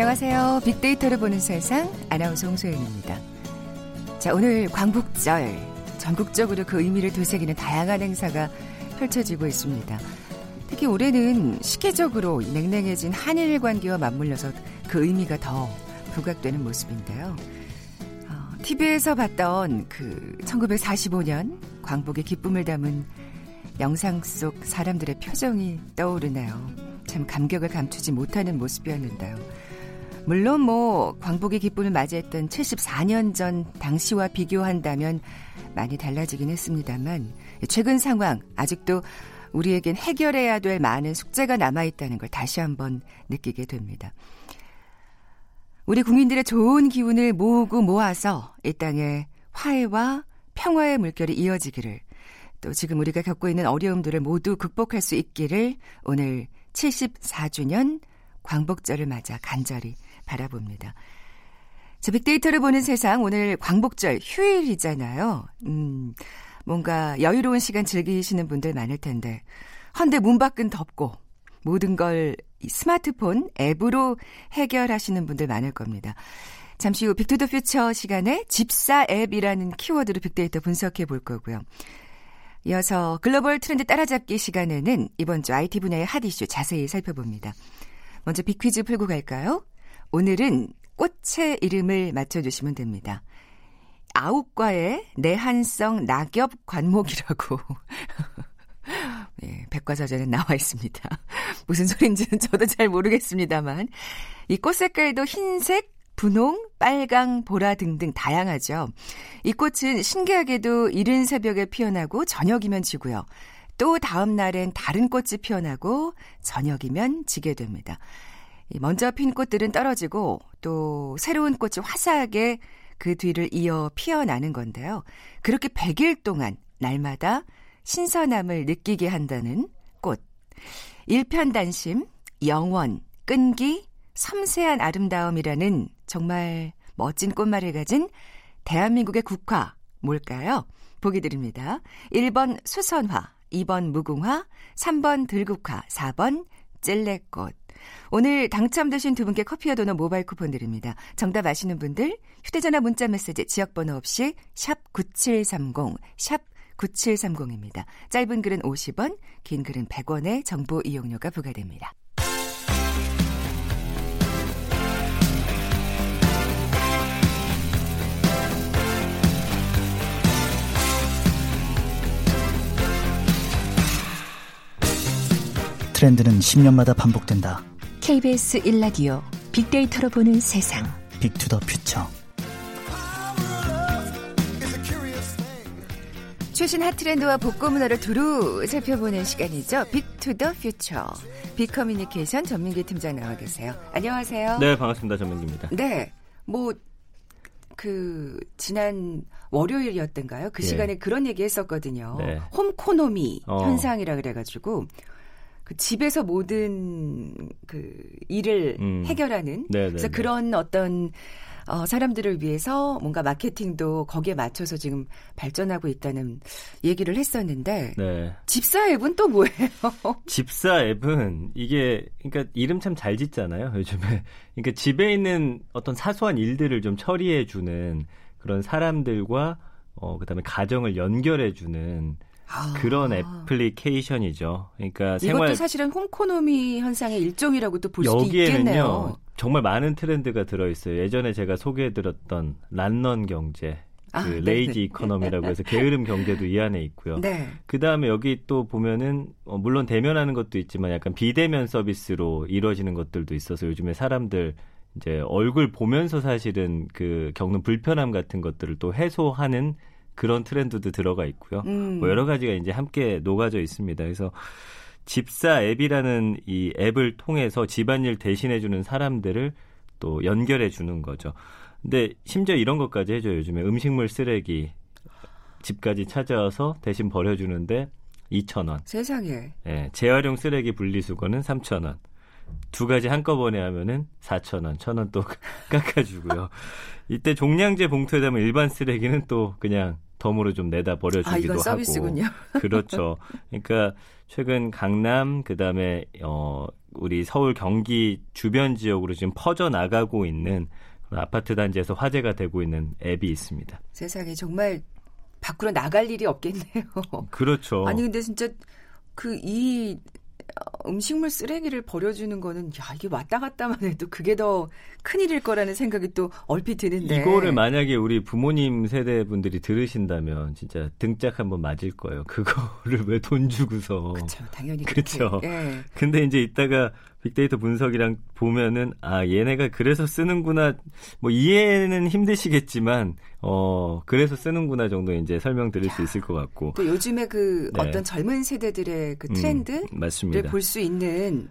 안녕하세요. 빅데이터를 보는 세상 아나운서 홍소연입니다. 자, 오늘 광복절 전국적으로 그 의미를 되새기는 다양한 행사가 펼쳐지고 있습니다. 특히 올해는 시계적으로 냉랭해진 한일 관계와 맞물려서 그 의미가 더 부각되는 모습인데요. 어, TV에서 봤던 그 1945년 광복의 기쁨을 담은 영상 속 사람들의 표정이 떠오르네요. 참 감격을 감추지 못하는 모습이었는데요. 물론 뭐 광복의 기쁨을 맞이했던 74년 전 당시와 비교한다면 많이 달라지긴 했습니다만 최근 상황 아직도 우리에겐 해결해야 될 많은 숙제가 남아 있다는 걸 다시 한번 느끼게 됩니다. 우리 국민들의 좋은 기운을 모으고 모아서 이 땅에 화해와 평화의 물결이 이어지기를 또 지금 우리가 겪고 있는 어려움들을 모두 극복할 수 있기를 오늘 74주년 광복절을 맞아 간절히 바라봅니다. 자, 빅데이터로 보는 세상 오늘 광복절 휴일이잖아요. 음, 뭔가 여유로운 시간 즐기시는 분들 많을 텐데 헌데 문 밖은 덥고 모든 걸 스마트폰 앱으로 해결하시는 분들 많을 겁니다. 잠시 후 Big to the Future 시간에 집사 앱이라는 키워드로 빅데이터 분석해 볼 거고요. 이어서 글로벌 트렌드 따라잡기 시간에는 이번 주 IT 분야의 핫 이슈 자세히 살펴봅니다. 먼저 빅퀴즈 풀고 갈까요? 오늘은 꽃의 이름을 맞춰주시면 됩니다. 아홉과의 내한성 낙엽 관목이라고. 네, 백과사전에 나와 있습니다. 무슨 소린지는 저도 잘 모르겠습니다만. 이 꽃 색깔도 흰색, 분홍, 빨강, 보라 등등 다양하죠. 이 꽃은 신기하게도 이른 새벽에 피어나고 저녁이면 지고요. 또 다음 날엔 다른 꽃이 피어나고 저녁이면 지게 됩니다. 먼저 핀 꽃들은 떨어지고 또 새로운 꽃이 화사하게 그 뒤를 이어 피어나는 건데요. 그렇게 100일 동안 날마다 신선함을 느끼게 한다는 꽃. 일편단심, 영원, 끈기, 섬세한 아름다움이라는 정말 멋진 꽃말을 가진 대한민국의 국화 뭘까요? 보기 드립니다. 1번 수선화, 2번 무궁화, 3번 들국화, 4번 찔레꽃. 오늘 당첨되신 두 분께 커피와 도넛 모바일 쿠폰 드립니다. 정답 아시는 분들 휴대전화 문자 메시지 지역번호 없이 샵 9730, 샵 9730입니다. 짧은 글은 50원, 긴 글은 100원의 정보 이용료가 부과됩니다. 트렌드는 10년마다 반복된다. KBS 1라디오 빅데이터로 보는 세상. Big to the Future. 최신 hot 트렌드와 복고 문화를 두루 살펴보는 시간이죠. Big to the Future. 빅커뮤니케이션 전민기 팀장 나와 계세요. 안녕하세요. 네, 반갑습니다. 전민기입니다. 네. 뭐, 그, 지난 월요일이었던가요? 그 예. 시간에 그런 얘기 했었거든요. 네. homeconomy 어. 현상이라 그래가지고, 그 집에서 모든 그 일을 음. 해결하는 네네네. 그래서 네, 네. 그런 어떤 어, 사람들을 위해서 뭔가 마케팅도 거기에 맞춰서 지금 발전하고 있다는 얘기를 했었는데 네. 집사 앱은 또 뭐예요? 집사 앱은 이게 그러니까 이름 참 잘 짓잖아요 요즘에 그러니까 집에 있는 어떤 사소한 일들을 좀 처리해 주는 그런 사람들과 어 그다음에 가정을 연결해 주는 아. 그런 애플리케이션이죠. 그러니까 생활 이것도 사실은 homeconomy 현상의 일종이라고 또 볼 수도 있겠네요. 정말 많은 트렌드가 들어 있어요. 예전에 제가 소개해 드렸던 란런 경제 아, 그 아, lazy economy라고 해서 게으름 경제도 이 안에 있고요. 네. 그 다음에 여기 또 보면은 어, 물론 대면하는 것도 있지만 약간 비대면 서비스로 이루어지는 것들도 있어서 요즘에 사람들 이제 얼굴 보면서 사실은 그 겪는 불편함 같은 것들을 또 해소하는 그런 트렌드도 들어가 있고요. 음. 뭐 여러 가지가 이제 함께 녹아져 있습니다. 그래서 집사 앱이라는 이 앱을 통해서 집안일 대신해 주는 사람들을 또 연결해 주는 거죠. 근데 심지어 이런 것까지 해줘요. 요즘에 음식물 쓰레기 집까지 찾아와서 대신 버려주는데 2,000원. 세상에. 예, 재활용 쓰레기 분리수거는 3,000원. 두 가지 한꺼번에 하면은 4,000원, 1,000원 또 깎아주고요. 이때 종량제 봉투에 담은 일반 쓰레기는 또 그냥 덤으로 좀 내다 버려주기도 아, 하고. 그렇죠. 그러니까 최근 강남 그다음에 어 우리 서울 경기 주변 지역으로 지금 퍼져 나가고 있는 아파트 단지에서 화제가 되고 있는 앱이 있습니다. 세상에 정말 밖으로 나갈 일이 없겠네요. 그렇죠. 아니 근데 진짜 그 이 음식물 쓰레기를 버려주는 거는 야 이게 왔다 갔다만 해도 그게 더 큰일일 거라는 생각이 또 얼핏 드는데 이거를 만약에 우리 부모님 세대 분들이 들으신다면 진짜 등짝 한번 맞을 거예요. 그거를 왜 돈 주고서 그렇죠 당연히 그렇죠. 예. 근데 이제 이따가 빅데이터 분석이랑 보면은 아 얘네가 그래서 쓰는구나. 뭐 이해는 힘드시겠지만 어 그래서 쓰는구나 정도 이제 설명드릴 수 있을 것 같고. 또 요즘에 그 네. 어떤 젊은 세대들의 그 트렌드를 음, 볼수 있는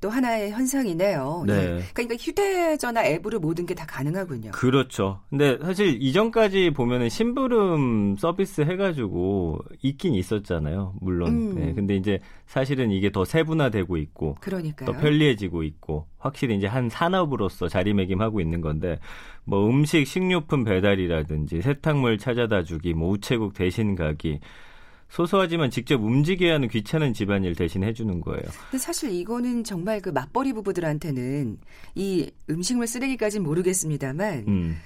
또 하나의 현상이네요. 네. 예. 그러니까 휴대전화 앱으로 모든 게 다 가능하군요. 그렇죠. 근데 사실 이전까지 보면은 심부름 서비스 해가지고 있긴 있었잖아요. 물론. 음. 네. 근데 이제 사실은 이게 더 세분화되고 있고, 그러니까요. 더 편리해지고 있고, 확실히 이제 한 산업으로서 자리매김하고 있는 건데, 뭐 음식, 식료품 배달이라든지 세탁물 찾아다주기, 뭐 우체국 대신 가기. 소소하지만 직접 움직여야 하는 귀찮은 집안일 대신 해주는 거예요. 근데 사실 이거는 정말 그 맞벌이 부부들한테는 이 음식물 쓰레기까지는 모르겠습니다만, 음.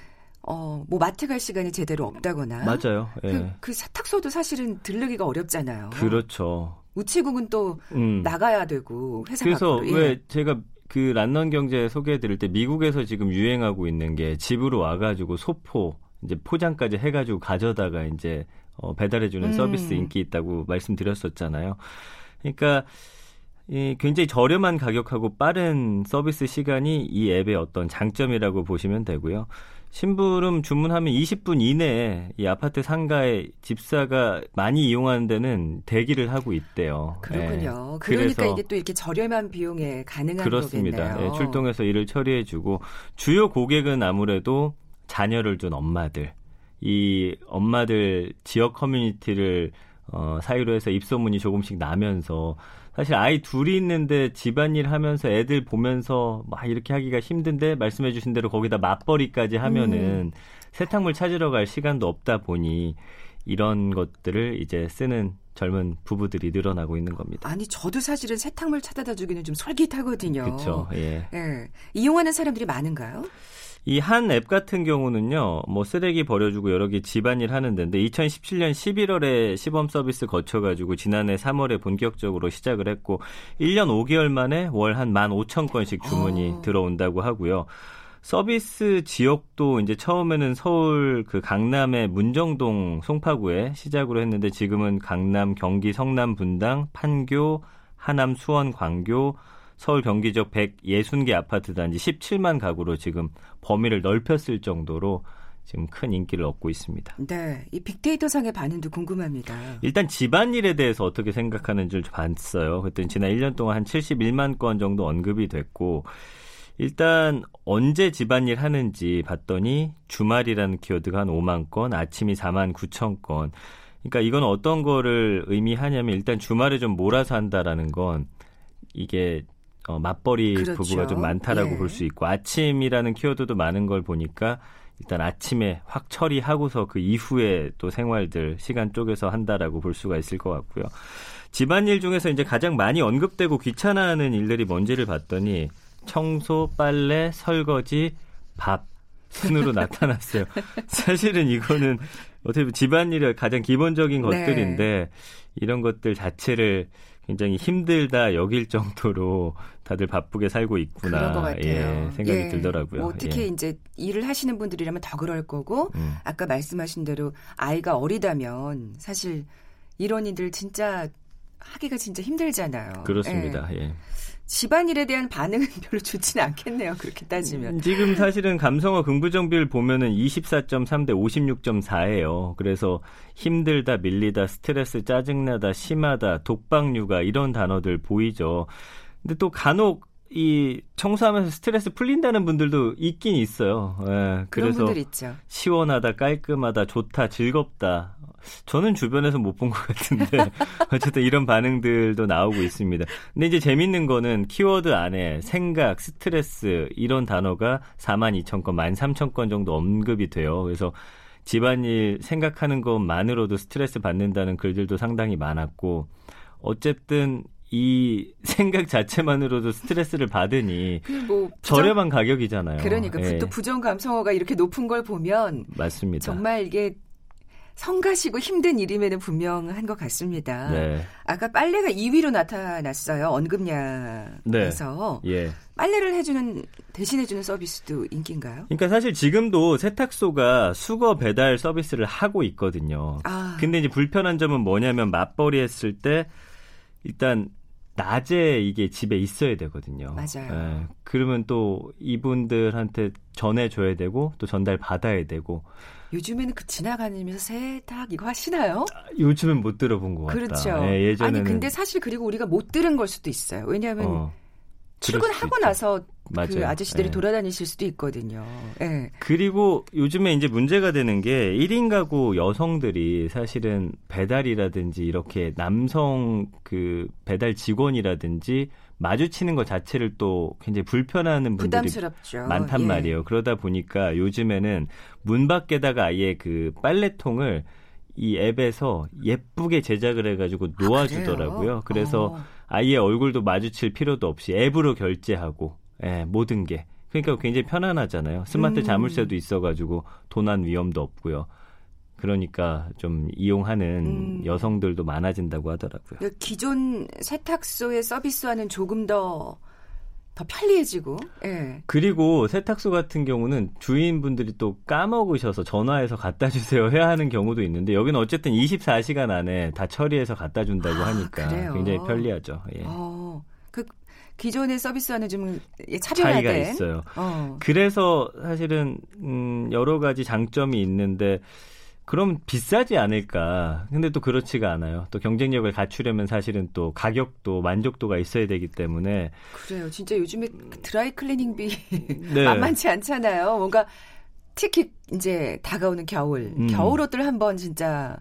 어, 뭐 마트 갈 시간이 제대로 없다거나. 맞아요. 그, 예. 그, 그 세탁소도 사실은 들르기가 어렵잖아요. 그렇죠. 우체국은 또 음. 나가야 되고 회사 그래서 밖으로. 왜 예. 제가 그 란넌 경제 소개해 드릴 때 미국에서 지금 유행하고 있는 게 집으로 와 가지고 소포 이제 포장까지 해 가지고 가져다가 이제 어, 배달해주는 음. 서비스 인기 있다고 말씀드렸었잖아요. 그러니까 이 굉장히 저렴한 가격하고 빠른 서비스 시간이 이 앱의 어떤 장점이라고 보시면 되고요. 심부름 주문하면 20분 이내에 이 아파트 상가의 집사가 많이 이용하는 데는 대기를 하고 있대요. 그렇군요. 네. 그러니까 이게 또 이렇게 저렴한 비용에 가능한 그렇습니다. 거겠네요. 네, 출동해서 일을 처리해주고 주요 고객은 아무래도 자녀를 둔 엄마들, 이 엄마들 지역 커뮤니티를 어, 사유로 해서 입소문이 조금씩 나면서 사실 아이 둘이 있는데 집안일 하면서 애들 보면서 막 이렇게 하기가 힘든데 말씀해 주신 대로 거기다 맞벌이까지 하면은 음. 세탁물 찾으러 갈 시간도 없다 보니 이런 것들을 이제 쓰는 젊은 부부들이 늘어나고 있는 겁니다. 아니 저도 사실은 세탁물 찾아다 주기는 좀 솔깃하거든요. 그렇죠. 예. 예. 이용하는 사람들이 많은가요? 이 한 앱 같은 경우는요, 뭐 쓰레기 버려주고 여러 개 집안일 하는 데인데 2017년 11월에 시범 서비스 거쳐가지고 지난해 3월에 본격적으로 시작을 했고 1년 5개월 만에 월 한 15,000건씩 주문이 오. 어. 들어온다고 하고요. 서비스 지역도 이제 처음에는 서울 그 강남의 문정동 송파구에 시작으로 했는데 지금은 강남, 경기, 성남, 분당, 판교, 하남, 수원, 광교, 서울 경기 지역 160개 아파트 단지 17만 가구로 지금 범위를 넓혔을 정도로 지금 큰 인기를 얻고 있습니다. 네, 이 빅데이터 상의 반응도 궁금합니다. 일단 집안일에 대해서 어떻게 생각하는지를 봤어요. 그랬더니 지난 1년 동안 한 71만 건 정도 언급이 됐고 일단 언제 집안일 하는지 봤더니 주말이라는 키워드가 한 5만 건, 아침이 4만 9천 건. 그러니까 이건 어떤 거를 의미하냐면 일단 주말에 좀 몰아서 한다라는 건 이게 어, 맞벌이 그렇죠. 부부가 좀 많다라고 예. 볼수 있고 아침이라는 키워드도 많은 걸 보니까 일단 아침에 확 처리하고서 그 이후에 또 생활들 시간 쪼개서 한다라고 볼 수가 있을 것 같고요. 집안일 중에서 이제 가장 많이 언급되고 귀찮아하는 일들이 뭔지를 봤더니 청소, 빨래, 설거지, 밥 순으로 나타났어요. 사실은 이거는 어떻게 보면 집안일의 가장 기본적인 네. 것들인데 이런 것들 자체를 굉장히 힘들다 여길 정도로 다들 바쁘게 살고 있구나 예, 생각이 예. 들더라고요. 뭐 특히 예. 이제 일을 하시는 분들이라면 더 그럴 거고 음. 아까 말씀하신 대로 아이가 어리다면 사실 이런 일들 진짜 하기가 진짜 힘들잖아요. 그렇습니다. 예. 예. 집안일에 대한 반응은 별로 좋지는 않겠네요. 그렇게 따지면. 음, 지금 사실은 감성어 긍부정비를 보면은 24.3 대 56.4예요. 그래서 힘들다, 밀리다, 스트레스, 짜증나다, 심하다, 독박 육아 이런 단어들 보이죠. 근데 또 간혹 이 청소하면서 스트레스 풀린다는 분들도 있긴 있어요. 예, 그래서 시원하다, 깔끔하다, 좋다, 즐겁다. 저는 주변에서 못 본 것 같은데 어쨌든 이런 반응들도 나오고 있습니다. 근데 이제 재밌는 거는 키워드 안에 생각, 스트레스 이런 단어가 4만 2천 건, 1만 3천 건 정도 언급이 돼요. 그래서 집안일 생각하는 것만으로도 스트레스 받는다는 글들도 상당히 많았고 어쨌든 이 생각 자체만으로도 스트레스를 받으니 뭐 부정, 저렴한 가격이잖아요. 그러니까 예. 또 부정 감성어가 이렇게 높은 걸 보면 맞습니다. 정말 이게 성가시고 힘든 일임에는 분명한 것 같습니다. 네. 아까 빨래가 2위로 나타났어요. 언급량에서. 네. 예. 빨래를 해주는 대신해주는 서비스도 인기인가요? 그러니까 사실 지금도 세탁소가 수거 배달 서비스를 하고 있거든요. 아. 근데 이제 불편한 점은 뭐냐면 맞벌이 했을 때 일단 낮에 이게 집에 있어야 되거든요. 맞아요. 예, 그러면 또 이분들한테 전해줘야 되고 또 전달 받아야 되고. 요즘에는 그 지나가면서 세탁 이거 하시나요? 아, 요즘은 못 들어본 것 같다. 그렇죠. 예, 예전에는. 아니 근데 사실 그리고 우리가 못 들은 걸 수도 있어요. 왜냐하면 어. 출근하고 나서 그 맞아요. 그 아저씨들이 네. 돌아다니실 수도 있거든요. 네. 그리고 요즘에 이제 문제가 되는 게 1인 가구 여성들이 사실은 배달이라든지 이렇게 남성 그 배달 직원이라든지 마주치는 것 자체를 또 굉장히 불편해하는 분들이 부담스럽죠. 많단 예. 말이에요. 그러다 보니까 요즘에는 문 밖에다가 아예 그 빨래통을 이 앱에서 예쁘게 제작을 해가지고 아, 놓아주더라고요. 아, 그래서 어. 아예 얼굴도 마주칠 필요도 없이 앱으로 결제하고 예, 모든 게 그러니까 굉장히 편안하잖아요. 스마트 음. 자물쇠도 있어가지고 도난 위험도 없고요. 그러니까 좀 이용하는 음. 여성들도 많아진다고 하더라고요. 기존 세탁소의 서비스와는 조금 더 더 편리해지고. 예. 그리고 세탁소 같은 경우는 주인분들이 또 까먹으셔서 전화해서 갖다 주세요 해야 하는 경우도 있는데 여기는 어쨌든 24시간 안에 다 처리해서 갖다 준다고 아, 하니까 아, 굉장히 편리하죠. 예. 어, 그 기존의 서비스와는 좀 차이가 있어요. 어. 그래서 사실은 음 여러 가지 장점이 있는데 그럼 비싸지 않을까. 근데 또 그렇지가 않아요. 또 경쟁력을 갖추려면 사실은 또 가격도 만족도가 있어야 되기 때문에. 그래요. 진짜 요즘에 드라이 클리닝비 네. 만만치 않잖아요. 뭔가 특히 이제 다가오는 겨울. 음. 겨울 옷들 한번 진짜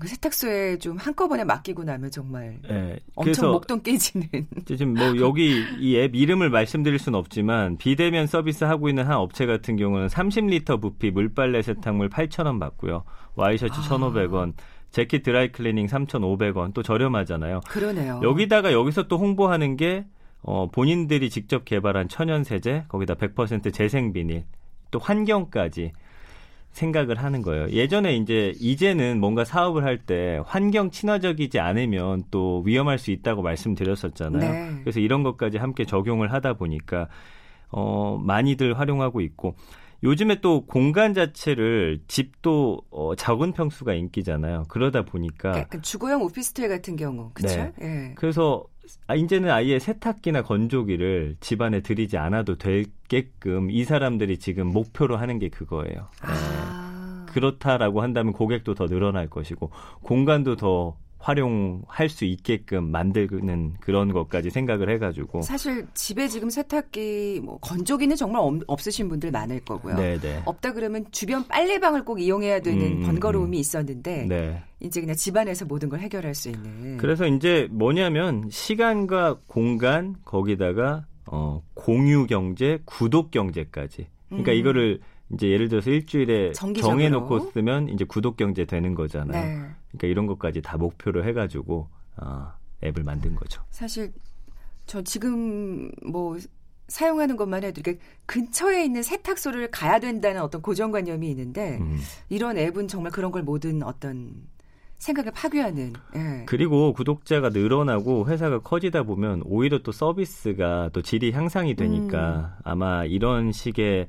그 세탁소에 좀 한꺼번에 맡기고 나면 정말 네, 엄청 목돈 깨지는. 지금 뭐 여기 이 앱 이름을 말씀드릴 수는 없지만 비대면 서비스 하고 있는 한 업체 같은 경우는 30리터 부피 물빨래 세탁물 8,000원 받고요. 와이셔츠 아. 1,500원. 재킷 드라이 클리닝 3,500원 또 저렴하잖아요. 그러네요. 여기다가 여기서 또 홍보하는 게 어, 본인들이 직접 개발한 천연 세제, 거기다 100% 재생 비닐, 또 환경까지 생각을 하는 거예요. 예전에 이제 이제는 뭔가 사업을 할 때 환경 친화적이지 않으면 또 위험할 수 있다고 말씀드렸었잖아요. 네. 그래서 이런 것까지 함께 적용을 하다 보니까 어 많이들 활용하고 있고 요즘에 또 공간 자체를 집도 어, 적은 평수가 인기잖아요. 그러다 보니까 약간 주거용 오피스텔 같은 경우, 그렇죠? 네. 네. 그래서 아, 이제는 아예 세탁기나 건조기를 집안에 들이지 않아도 되게끔 이 사람들이 지금 목표로 하는 게 그거예요. 아. 네. 그렇다라고 한다면 고객도 더 늘어날 것이고 공간도 더 활용할 수 있게끔 만드는 그런 것까지 생각을 해가지고 사실 집에 지금 세탁기 뭐 건조기는 정말 없으신 분들 많을 거고요. 네네. 네. 없다 그러면 주변 빨래방을 꼭 이용해야 되는 음, 번거로움이 음. 있었는데 네. 이제 그냥 집안에서 모든 걸 해결할 수 있는. 그래서 이제 뭐냐면 시간과 공간 거기다가 어, 공유 경제, 구독 경제까지. 그러니까 음. 이거를 이제 예를 들어서 일주일에 정기적으로. 정해놓고 쓰면 이제 구독 경제 되는 거잖아요. 네. 그러니까 이런 것까지 다 목표로 해가지고 어, 앱을 만든 거죠. 사실 저 지금 뭐 사용하는 것만 해도 이렇게 근처에 있는 세탁소를 가야 된다는 어떤 고정관념이 있는데 음. 이런 앱은 정말 그런 걸 모든 어떤 생각을 파괴하는. 예. 그리고 구독자가 늘어나고 회사가 커지다 보면 오히려 또 서비스가 또 질이 향상이 되니까 음. 아마 이런 식의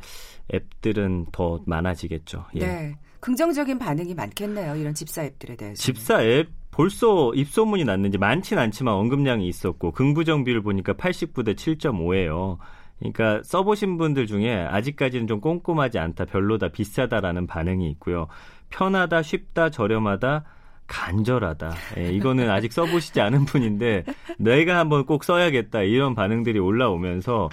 앱들은 더 많아지겠죠. 예. 네. 긍정적인 반응이 많겠네요. 이런 집사 앱들에 대해서. 집사 앱 벌써 입소문이 났는지 많지는 않지만 언급량이 있었고 긍부정비를 보니까 89대 7.5예요. 그러니까 써보신 분들 중에 아직까지는 좀 꼼꼼하지 않다, 별로다, 비싸다라는 반응이 있고요. 편하다, 쉽다, 저렴하다, 간절하다. 예, 이거는 아직 써보시지 않은 분인데 내가 한번 꼭 써야겠다 이런 반응들이 올라오면서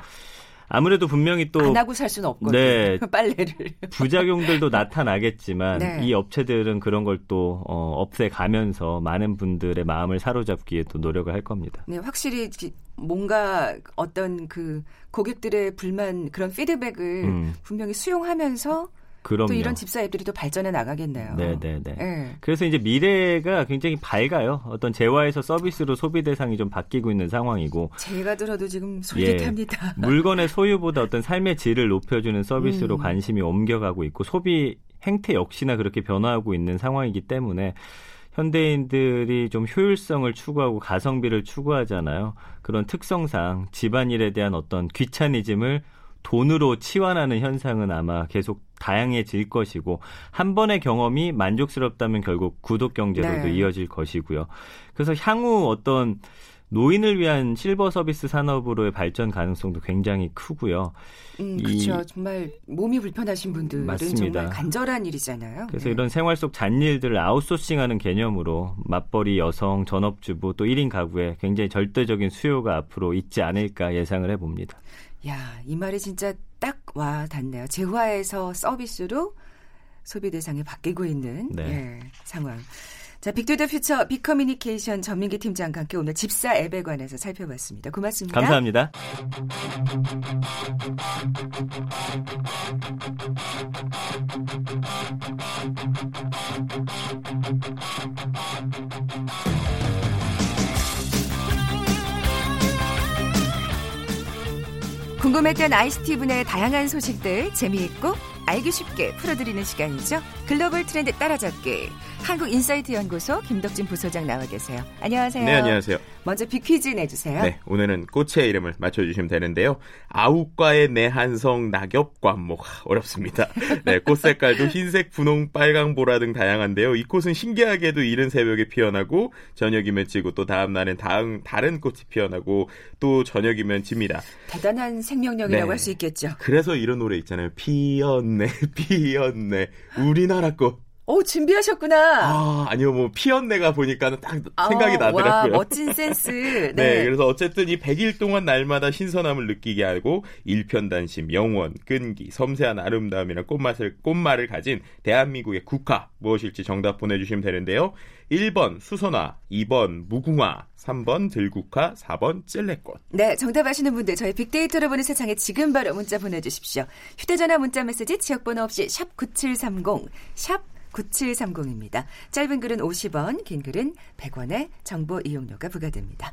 아무래도 분명히 또 안 하고 살 수는 없거든요. 네, 빨래를 부작용들도 나타나겠지만 네. 이 업체들은 그런 걸 또 어, 없애가면서 많은 분들의 마음을 사로잡기에 또 노력을 할 겁니다. 네, 확실히 뭔가 어떤 그 고객들의 불만 그런 피드백을 음. 분명히 수용하면서 그럼요. 또 이런 집사 앱들이 또 발전해 나가겠네요. 네, 네, 네. 네. 그래서 이제 미래가 굉장히 밝아요. 어떤 재화에서 서비스로 소비 대상이 좀 바뀌고 있는 상황이고. 제가 들어도 지금 솔깃합니다. 예, 물건의 소유보다 어떤 삶의 질을 높여주는 서비스로 음. 관심이 옮겨가고 있고 소비 행태 역시나 그렇게 변화하고 있는 상황이기 때문에 현대인들이 좀 효율성을 추구하고 가성비를 추구하잖아요. 그런 특성상 집안일에 대한 어떤 귀차니즘을 돈으로 치환하는 현상은 아마 계속 다양해질 것이고 한 번의 경험이 만족스럽다면 결국 구독 경제로도 네. 이어질 것이고요. 그래서 향후 어떤 노인을 위한 실버 서비스 산업으로의 발전 가능성도 굉장히 크고요. 음, 그렇죠. 정말 몸이 불편하신 분들은 맞습니다. 정말 간절한 일이잖아요. 그래서 네. 이런 생활 속 잔일들을 아웃소싱하는 개념으로 맞벌이 여성, 전업주부 또 1인 가구에 굉장히 절대적인 수요가 앞으로 있지 않을까 예상을 해봅니다. 야, 이 말이 진짜 딱 와 닿네요. 재화에서 서비스로 소비 대상이 바뀌고 있는 네. 예, 상황. 자, 빅투더 퓨처 빅커뮤니케이션 전민기 팀장과 함께 오늘 집사 앱에 관해서 살펴봤습니다. 고맙습니다. 감사합니다. 궁금했던 ICT 분야의 다양한 소식들 재미있고 알기 쉽게 풀어드리는 시간이죠. 글로벌 트렌드 따라잡기. 한국인사이트 연구소 김덕진 부소장 나와 계세요. 안녕하세요. 네, 안녕하세요. 먼저 빅퀴즈 내주세요. 네, 오늘은 꽃의 이름을 맞춰주시면 되는데요. 아욱과의 내한성 낙엽 관목 어렵습니다. 네, 꽃 색깔도 흰색, 분홍, 빨강, 보라 등 다양한데요. 이 꽃은 신기하게도 이른 새벽에 피어나고 저녁이면 지고 또 다음 날은 다음 다른 꽃이 피어나고 또 저녁이면 집니다. 대단한 생명력이라고 네. 할수 있겠죠. 그래서 이런 노래 있잖아요. 피었네, 피었네, 우리나라 꽃. 오, 준비하셨구나. 아, 아니요, 뭐, 피었네가 보니까는 딱 생각이 아, 나더라고요. 와, 멋진 센스. 네. 네. 그래서 어쨌든 이 100일 동안 날마다 신선함을 느끼게 하고, 일편단심, 영원, 끈기, 섬세한 아름다움이나 꽃맛을, 꽃말을 가진 대한민국의 국화, 무엇일지 정답 보내주시면 되는데요. 1번 수선화, 2번 무궁화, 3번 들국화, 4번 찔레꽃. 네, 정답 아시는 분들 저희 빅데이터를 보는 세상에 지금 바로 문자 보내주십시오. 휴대전화 문자 메시지 지역번호 없이 샵 9730, 샵 9730입니다. 짧은 글은 50원, 긴 글은 100원의 정보 이용료가 부과됩니다.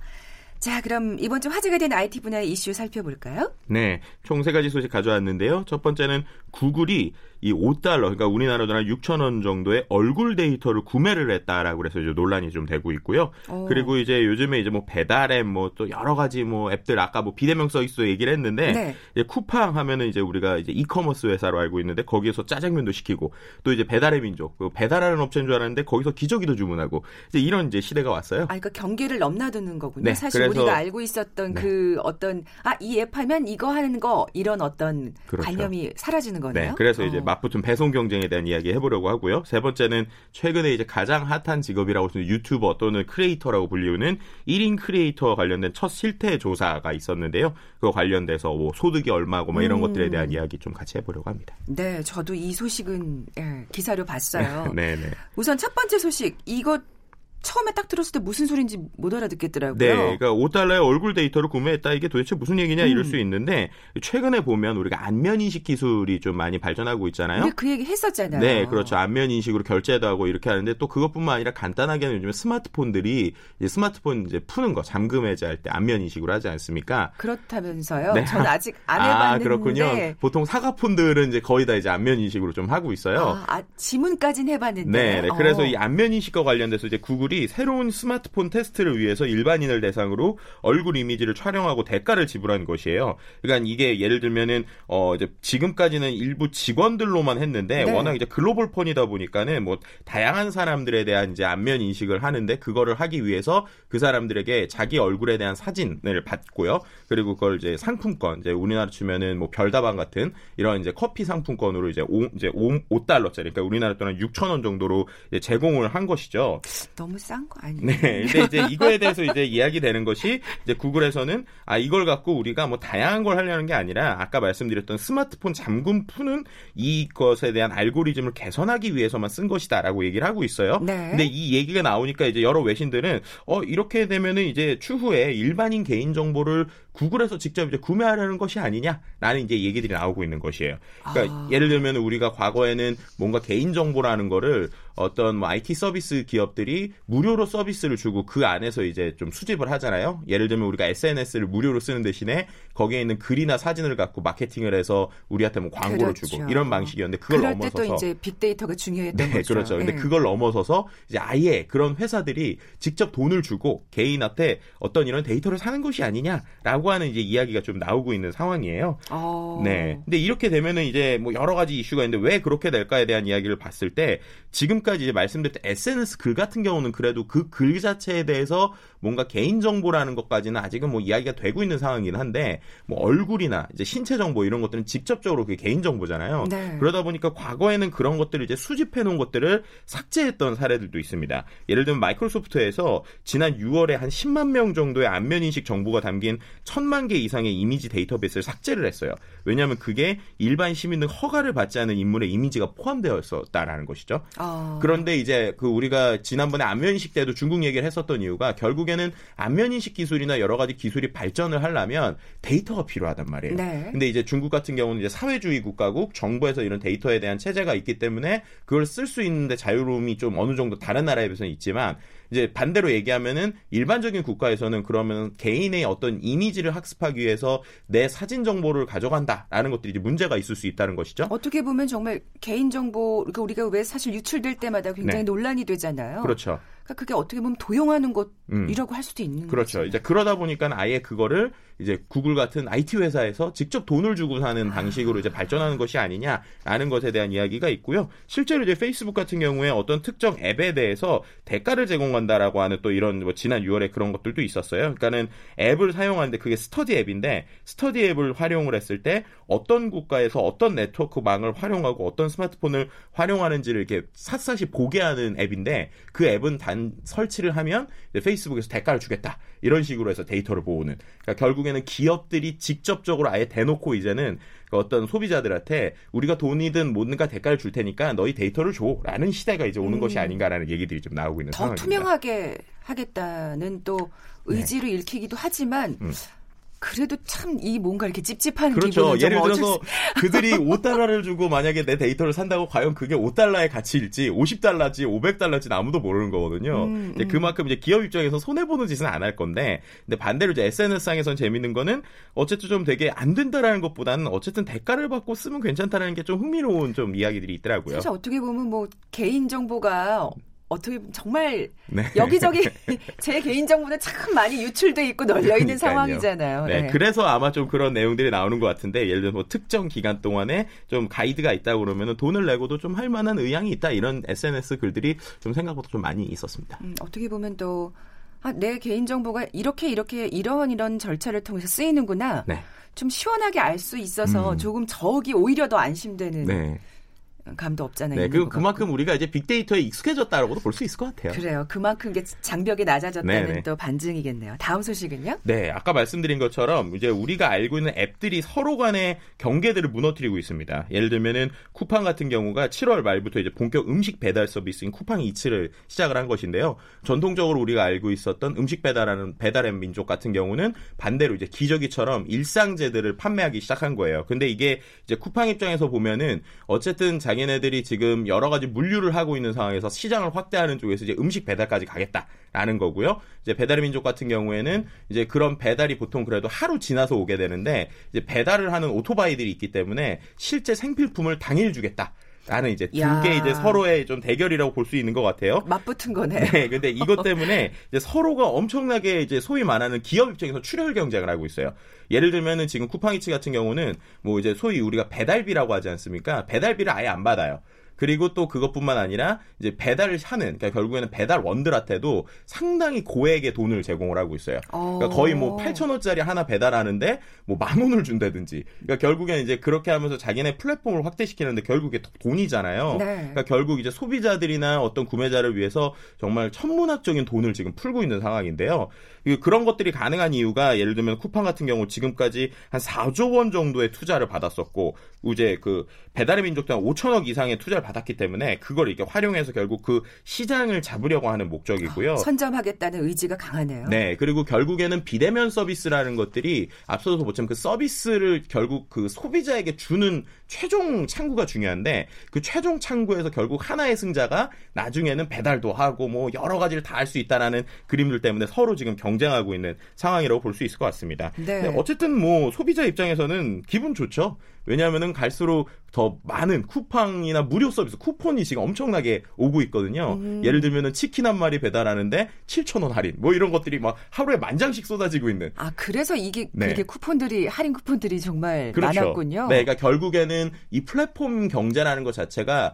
자, 그럼 이번 주 화제가 된 IT 분야의 이슈 살펴볼까요? 네, 총 세 가지 소식 가져왔는데요. 첫 번째는 구글이 이 5달러, 그러니까 우리나라 돈한 6천 원 정도의 얼굴 데이터를 구매를 했다라고 해서 이제 논란이 좀 되고 있고요. 오. 그리고 이제 요즘에 이제 뭐 배달앱 뭐 또 여러 가지 뭐 앱들 아까 뭐 비대면 서비스 얘기를 했는데 네. 이제 쿠팡 하면은 이제 우리가 이제 이커머스 회사로 알고 있는데 거기에서 짜장면도 시키고 또 이제 배달의 민족 그 배달하는 업체인 줄 알았는데 거기서 기저귀도 주문하고 이제 이런 이제 시대가 왔어요. 아, 그러니까 경계를 넘나드는 거군요. 네, 사실 우리가 알고 있었던 네. 그 어떤 아 이 앱 하면 이거 하는 거 이런 어떤 그렇죠. 관념이 사라지는 거네요. 네, 그래서 어. 이제 맞붙은 배송 경쟁에 대한 이야기 해보려고 하고요. 세 번째는 최근에 이제 가장 핫한 직업이라고 하는 유튜버 또는 크리에이터라고 불리우는 1인 크리에이터와 관련된 첫 실태 조사가 있었는데요. 그거 관련돼서 뭐 소득이 얼마고 뭐 이런 음. 것들에 대한 이야기 좀 같이 해보려고 합니다. 네, 저도 이 소식은 예, 기사로 봤어요. 네, 네. 우선 첫 번째 소식 이것 처음에 딱 들었을 때 무슨 소리인지 못 알아듣겠더라고요. 네, 그러니까 5달러의 얼굴 데이터를 구매했다 이게 도대체 무슨 얘기냐 음. 이럴 수 있는데 최근에 보면 우리가 안면 인식 기술이 좀 많이 발전하고 있잖아요. 근데 그 얘기 했었잖아요. 네, 그렇죠. 안면 인식으로 결제도 하고 이렇게 하는데 또 그것뿐만 아니라 간단하게는 요즘에 스마트폰들이 이제 스마트폰 이제 푸는 거 잠금 해제할 때 안면 인식으로 하지 않습니까? 그렇다면서요? 네. 전 아직 안 해봤는데. 아, 그렇군요. 보통 사과폰들은 이제 거의 다 이제 안면 인식으로 좀 하고 있어요. 아, 아 지문까지는 해봤는데. 네, 네. 그래서 어. 이 안면 인식과 관련돼서 이제 구글 구글이 새로운 스마트폰 테스트를 위해서 일반인을 대상으로 얼굴 이미지를 촬영하고 대가를 지불한 것이에요. 그러니까 이게 예를 들면은 어 이제 지금까지는 일부 직원들로만 했는데 네. 워낙 이제 글로벌 폰이다 보니까는 뭐 다양한 사람들에 대한 이제 안면 인식을 하는데 그거를 하기 위해서 그 사람들에게 자기 얼굴에 대한 사진을 받고요. 그리고 그걸 이제 상품권 이제 우리나라 치면은 뭐 별다방 같은 이런 이제 커피 상품권으로 이제 5 이제 5, 5달러짜리 그러니까 우리나라 돈한 6천 원 정도로 제공을 한 것이죠. 너무 싼 거 아니에요? 네. 근데 이제 이거에 대해서 이제 이야기되는 것이 이제 구글에서는 아 이걸 갖고 우리가 뭐 다양한 걸 하려는 게 아니라 아까 말씀드렸던 스마트폰 잠금 푸는 이것에 대한 알고리즘을 개선하기 위해서만 쓴 것이다라고 얘기를 하고 있어요. 네. 근데 이 얘기가 나오니까 이제 여러 외신들은 어 이렇게 되면은 이제 추후에 일반인 개인 정보를 구글에서 직접 이제 구매하려는 것이 아니냐라는 이제 얘기들이 나오고 있는 것이에요. 그러니까 아. 예를 들면 우리가 과거에는 뭔가 개인 정보라는 거를 어떤 뭐 IT 서비스 기업들이 무료로 서비스를 주고 그 안에서 이제 좀 수집을 하잖아요. 예를 들면 우리가 SNS를 무료로 쓰는 대신에 거기에 있는 글이나 사진을 갖고 마케팅을 해서 우리한테 뭐 광고를 그렇죠. 주고 이런 방식이었는데 그걸 넘어서서 또 이제 빅데이터가 중요했던 네, 거죠. 그렇죠. 근데 네. 그걸 넘어서서 이제 아예 그런 회사들이 직접 돈을 주고 개인한테 어떤 이런 데이터를 사는 것이 아니냐라고 하는 이제 이야기가 좀 나오고 있는 상황이에요. 어... 네. 근데 이렇게 되면은 이제 뭐 여러 가지 이슈가 있는데 왜 그렇게 될까에 대한 이야기를 봤을 때 지금까지 이제 말씀드렸던 SNS 글 같은 경우는 그래도 그 글 자체에 대해서 뭔가 개인 정보라는 것까지는 아직은 뭐 이야기가 되고 있는 상황이긴 한데 뭐 얼굴이나 이제 신체 정보 이런 것들은 직접적으로 그 개인 정보잖아요. 네. 그러다 보니까 과거에는 그런 것들을 이제 수집해 놓은 것들을 삭제했던 사례들도 있습니다. 예를 들면 마이크로소프트에서 지난 6월에 한 10만 명 정도의 안면 인식 정보가 담긴 1000만 개 이상의 이미지 데이터베이스를 삭제를 했어요. 왜냐하면 그게 일반 시민은 허가를 받지 않은 인물의 이미지가 포함되어 있었다라는 것이죠. 어... 그런데 이제 그 우리가 지난번에 안면 인식 때도 중국 얘기를 했었던 이유가 결국에는 안면 인식 기술이나 여러 가지 기술이 발전을 하려면 데이터가 필요하단 말이에요. 네. 근데 이제 중국 같은 경우는 이제 사회주의 국가국 정부에서 이런 데이터에 대한 체제가 있기 때문에 그걸 쓸 수 있는데 자유로움이 좀 어느 정도 다른 나라에 비해서는 있지만 이제 반대로 얘기하면은 일반적인 국가에서는 그러면 개인의 어떤 이미지를 학습하기 위해서 내 사진 정보를 가져간다라는 것들이 이제 문제가 있을 수 있다는 것이죠. 어떻게 보면 정말 개인 정보 그러니까 우리가 왜 사실 유출될 때마다 굉장히 네. 논란이 되잖아요. 그렇죠. 그러니까 그게 어떻게 보면 도용하는 것이라고 음. 할 수도 있는 그렇죠. 거죠. 이제 그러다 보니까 아예 그거를 이제 구글 같은 IT 회사에서 직접 돈을 주고 사는 아. 방식으로 이제 발전하는 것이 아니냐라는 것에 대한 이야기가 있고요. 실제로 이제 페이스북 같은 경우에 어떤 특정 앱에 대해서 대가를 제공한다라고 하는 또 이런 뭐 지난 6월에 그런 것들도 있었어요. 그러니까는 앱을 사용하는데 그게 스터디 앱인데 스터디 앱을 활용을 했을 때 어떤 국가에서 어떤 네트워크망을 활용하고 어떤 스마트폰을 활용하는지를 이렇게 샅샅이 보게 하는 앱인데 그 앱은 단 설치를 하면 페이스북에서 대가를 주겠다 이런 식으로 해서 데이터를 모으는 그러니까 결국에 결국에는 기업들이 직접적으로 아예 대놓고 이제는 그 어떤 소비자들한테 우리가 돈이든 뭔가 대가를 줄 테니까 너희 데이터를 줘라는 시대가 이제 오는 음. 것이 아닌가라는 얘기들이 좀 나오고 있는 더 상황입니다. 투명하게 하겠다는 또 의지를 네. 읽히기도 하지만 음. 그래도 참 이 뭔가 이렇게 찝찝한 그렇죠. 예를 들어서 그들이 5달러를 주고 만약에 내 데이터를 산다고 과연 그게 5달러의 가치일지 50달러지 500달러지 아무도 모르는 거거든요. 음, 음. 그만큼 이제 기업 입장에서 손해 보는 짓은 안 할 건데 근데 반대로 이제 SNS상에선 재밌는 거는 어쨌든 좀 되게 안 된다라는 것보다는 어쨌든 대가를 받고 쓰면 괜찮다는 게 좀 흥미로운 좀 이야기들이 있더라고요. 사실 어떻게 보면 뭐 개인 정보가 어떻게 정말 네. 여기저기 제 개인 정보는 참 많이 유출돼 있고 널려 있는 상황이잖아요. 네. 네. 그래서 아마 좀 그런 내용들이 나오는 것 같은데 예를 들어 뭐 특정 기간 동안에 좀 가이드가 있다고 그러면 돈을 내고도 좀 할 만한 의향이 있다 이런 SNS 글들이 좀 생각보다 좀 많이 있었습니다. 음, 어떻게 보면 또 아, 내 개인 정보가 이렇게 이렇게 이런 이런 절차를 통해서 쓰이는구나. 네. 좀 시원하게 알 수 있어서 음. 조금 저기 오히려 더 안심되는. 네. 감도 없잖아요. 네, 그 그만큼 우리가 이제 빅데이터에 익숙해졌다라고도 볼 수 있을 것 같아요. 그래요. 그만큼 게 장벽이 낮아졌다는 네네. 또 반증이겠네요. 다음 소식은요? 네, 아까 말씀드린 것처럼 이제 우리가 알고 있는 앱들이 서로 간의 경계들을 무너뜨리고 있습니다. 예를 들면은 쿠팡 같은 경우가 7월 말부터 이제 본격 음식 배달 서비스인 쿠팡 이츠를 시작을 한 것인데요. 전통적으로 우리가 알고 있었던 음식 배달하는 배달앱 민족 같은 경우는 반대로 이제 기저귀처럼 일상제들을 판매하기 시작한 거예요. 근데 이게 이제 쿠팡 입장에서 보면은 어쨌든 자기 자기네들이 지금 여러 가지 물류를 하고 있는 상황에서 시장을 확대하는 쪽에서 이제 음식 배달까지 가겠다라는 거고요. 이제 배달의 민족 같은 경우에는 이제 그런 배달이 보통 그래도 하루 지나서 오게 되는데 이제 배달을 하는 오토바이들이 있기 때문에 실제 생필품을 당일 주겠다. 라는 이제 두 개 이제 서로의 좀 대결이라고 볼 수 있는 것 같아요. 맞붙은 거네. 네, 근데 이것 때문에 이제 서로가 엄청나게 이제 소위 말하는 기업 입장에서 출혈 경쟁을 하고 있어요. 예를 들면은 지금 쿠팡이츠 같은 경우는 뭐 이제 소위 우리가 배달비라고 하지 않습니까? 배달비를 아예 안 받아요. 그리고 또 그것뿐만 아니라 이제 배달을 하는 그러니까 결국에는 배달 원들한테도 상당히 고액의 돈을 제공을 하고 있어요. 그러니까 거의 뭐 8천 원짜리 하나 배달하는데 뭐 만 원을 준다든지. 그러니까 결국에는 이제 그렇게 하면서 자기네 플랫폼을 확대시키는데 결국에 돈이잖아요. 네. 그러니까 결국 이제 소비자들이나 어떤 구매자를 위해서 정말 천문학적인 돈을 지금 풀고 있는 상황인데요. 그런 것들이 가능한 이유가 예를 들면 쿠팡 같은 경우 지금까지 한 4조 원 정도의 투자를 받았었고 이제 그 배달의 민족도 한 5천억 이상의 투자를 받았기 때문에 그걸 이렇게 활용해서 결국 그 시장을 잡으려고 하는 목적이고요. 아, 선점하겠다는 의지가 강하네요. 네, 그리고 결국에는 비대면 서비스라는 것들이 앞서서 보자면 그 서비스를 결국 그 소비자에게 주는 최종 창구가 중요한데 그 최종 창구에서 결국 하나의 승자가 나중에는 배달도 하고 뭐 여러 가지를 다 할 수 있다라는 그림들 때문에 서로 지금 경쟁 하고 있는 상황이라고 볼 수 있을 것 같습니다. 네. 어쨌든 뭐 소비자 입장에서는 기분 좋죠. 왜냐하면은 갈수록 더 많은 쿠팡이나 무료 서비스 쿠폰이 지금 엄청나게 오고 있거든요. 음. 예를 들면은 치킨 한 마리 배달하는데 7천 원 할인 뭐 이런 것들이 막 하루에 만 장씩 쏟아지고 있는. 아 그래서 이게 네. 그게 쿠폰들이 할인 쿠폰들이 정말 그렇죠. 많았군요. 네, 그러니까 결국에는 이 플랫폼 경제라는 것 자체가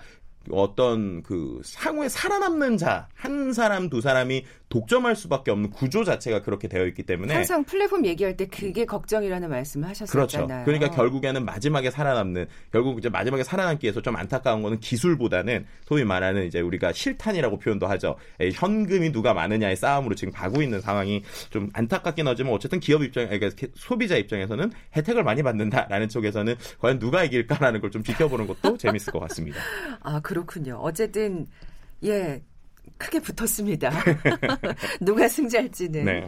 어떤 그 상호에 살아남는 자 한 사람 두 사람이 독점할 수밖에 없는 구조 자체가 그렇게 되어 있기 때문에 항상 플랫폼 얘기할 때 그게 걱정이라는 말씀을 하셨었잖아요. 그렇죠. 그러니까 결국에는 마지막에 살아남는 결국 이제 마지막에 살아남기 위해서 좀 안타까운 거는 기술보다는 소위 말하는 이제 우리가 실탄이라고 표현도 하죠. 현금이 누가 많으냐의 싸움으로 지금 가고 있는 상황이 좀 안타깝긴 하지만 어쨌든 기업 입장, 그러니까 소비자 입장에서는 혜택을 많이 받는다라는 쪽에서는 과연 누가 이길까라는 걸 좀 지켜보는 것도 재밌을 것 같습니다. 아 그 렇군요. 어쨌든 예. 크게 붙었습니다. 누가 승자할지는. 네.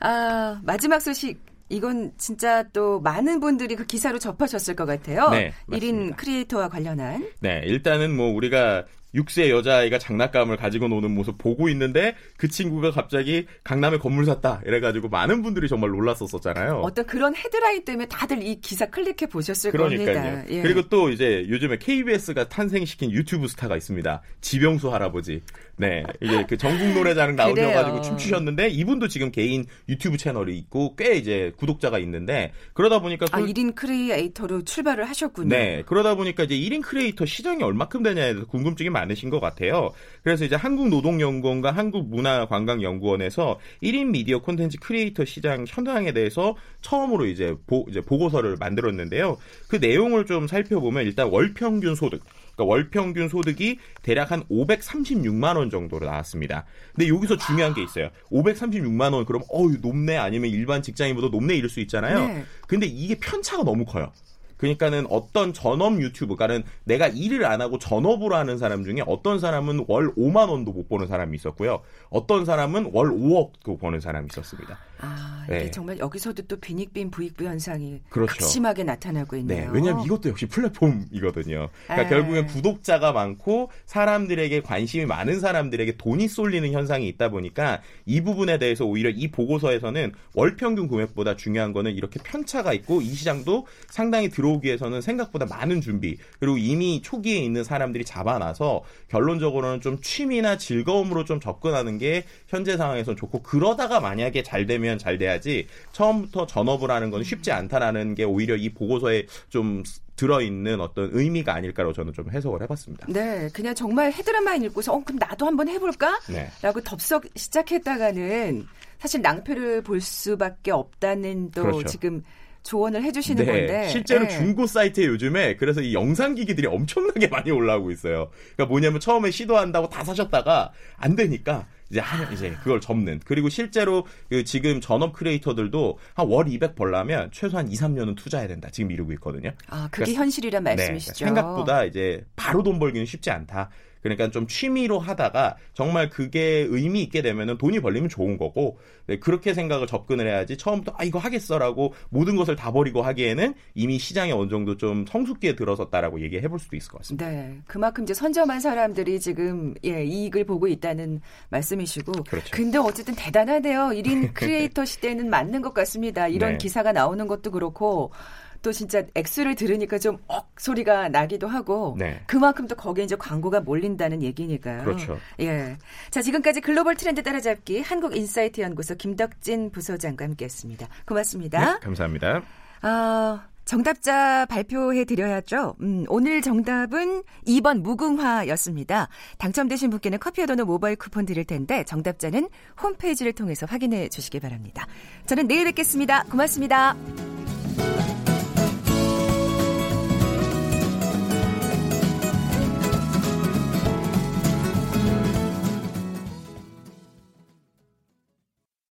아, 마지막 소식 이건 진짜 또 많은 분들이 그 기사로 접하셨을 것 같아요. 네, 1인 크리에이터와 관련한. 네, 일단은 뭐 우리가 6세 여자아이가 장난감을 가지고 노는 모습 보고 있는데 그 친구가 갑자기 강남에 건물 샀다 이래가지고 많은 분들이 정말 놀랐었잖아요. 어떤 그런 헤드라인 때문에 다들 이 기사 클릭해 보셨을 그러니까요. 겁니다. 예. 그리고 또 이제 요즘에 KBS가 탄생시킨 유튜브 스타가 있습니다. 지병수 할아버지. 네, 이게 그 전국 노래자랑 나오셔가지고 춤추셨는데 이분도 지금 개인 유튜브 채널이 있고 꽤 이제 구독자가 있는데 그러다 보니까 아, 1인 크리에이터로 출발을 하셨군요. 네, 그러다 보니까 이제 1인 크리에이터 시장이 얼마큼 되냐에 대해서 궁금증이 많으신 것 같아요. 그래서 이제 한국노동연구원과 한국문화관광연구원에서 1인 미디어 콘텐츠 크리에이터 시장 현황에 대해서 처음으로 이제, 보, 이제 보고서를 만들었는데요. 그 내용을 좀 살펴보면 일단 월 평균 소득 그러니까 월 평균 소득이 대략 한 536만 원 정도로 나왔습니다. 근데 여기서 중요한 게 있어요. 536만 원 그럼 어유 높네 아니면 일반 직장인보다 높네 이럴 수 있잖아요. 네. 근데 이게 편차가 너무 커요. 그러니까는 어떤 전업 유튜브가는 내가 일을 안 하고 전업으로 하는 사람 중에 어떤 사람은 월 5만 원도 못 버는 사람이 있었고요. 어떤 사람은 월 5억도 버는 사람이 있었습니다. 아, 이게 네. 정말 여기서도 또 빈익빈 부익부 현상이 그렇죠. 극심하게 나타나고 네, 있네요. 네, 왜냐하면 이것도 역시 플랫폼이거든요. 그러니까 에. 아. 결국엔 구독자가 많고 사람들에게 관심이 많은 사람들에게 돈이 쏠리는 현상이 있다 보니까 이 부분에 대해서 오히려 이 보고서에서는 월 평균 금액보다 중요한 거는 이렇게 편차가 있고 이 시장도 상당히 들어오기 위해서는 생각보다 많은 준비 그리고 이미 초기에 있는 사람들이 잡아놔서 결론적으로는 좀 취미나 즐거움으로 좀 접근하는 게 현재 상황에서 좋고 그러다가 만약에 잘 되면 되면 잘 돼야지 처음부터 전업을 하는 건 쉽지 않다라는 게 오히려 이 보고서에 좀 들어있는 어떤 의미가 아닐까라고 저는 좀 해석을 해봤습니다. 네, 그냥 정말 헤드라만 읽고서 어 그럼 나도 한번 해볼까? 네. 라고 덥석 시작했다가는 사실 낭패를 볼 수밖에 없다는 또 그렇죠. 지금 조언을 해주시는 네, 건데 실제로 네. 중고 사이트에 요즘에 그래서 이 영상 기기들이 엄청나게 많이 올라오고 있어요. 그러니까 뭐냐면 처음에 시도한다고 다 사셨다가 안 되니까 이제 한 이제 그걸 접는 그리고 실제로 그 지금 전업 크리에이터들도 한 월 200 벌려면 최소한 2, 3년은 투자해야 된다. 지금 이루고 있거든요. 아, 그게 그러니까, 현실이란 네, 말씀이시죠. 네, 생각보다 이제 바로 돈 벌기는 쉽지 않다. 그러니까 좀 취미로 하다가 정말 그게 의미 있게 되면은 돈이 벌리면 좋은 거고 네, 그렇게 생각을 접근을 해야지 처음부터 아 이거 하겠어라고 모든 것을 다 버리고 하기에는 이미 시장에 어느 정도 좀 성숙기에 들어섰다라고 얘기해 볼 수도 있을 것 같습니다. 네, 그만큼 이제 선점한 사람들이 지금 예, 이익을 보고 있다는 말씀이시고 그렇죠. 근데 어쨌든 대단하네요. 1인 크리에이터 시대는 맞는 것 같습니다. 이런 네. 기사가 나오는 것도 그렇고 또 진짜 액수를 들으니까 좀 억 소리가 나기도 하고 네. 그만큼 또 거기에 이제 광고가 몰린다는 얘기니까요. 그렇죠. 예. 자, 지금까지 글로벌 트렌드 따라잡기 한국 인사이트 연구소 김덕진 부소장과 함께 했습니다. 고맙습니다. 네, 감사합니다. 아, 정답자 발표해 드려야죠. 음, 오늘 정답은 2번 무궁화였습니다. 당첨되신 분께는 커피와 도넛 모바일 쿠폰 드릴 텐데 정답자는 홈페이지를 통해서 확인해 주시기 바랍니다. 저는 내일 뵙겠습니다. 고맙습니다.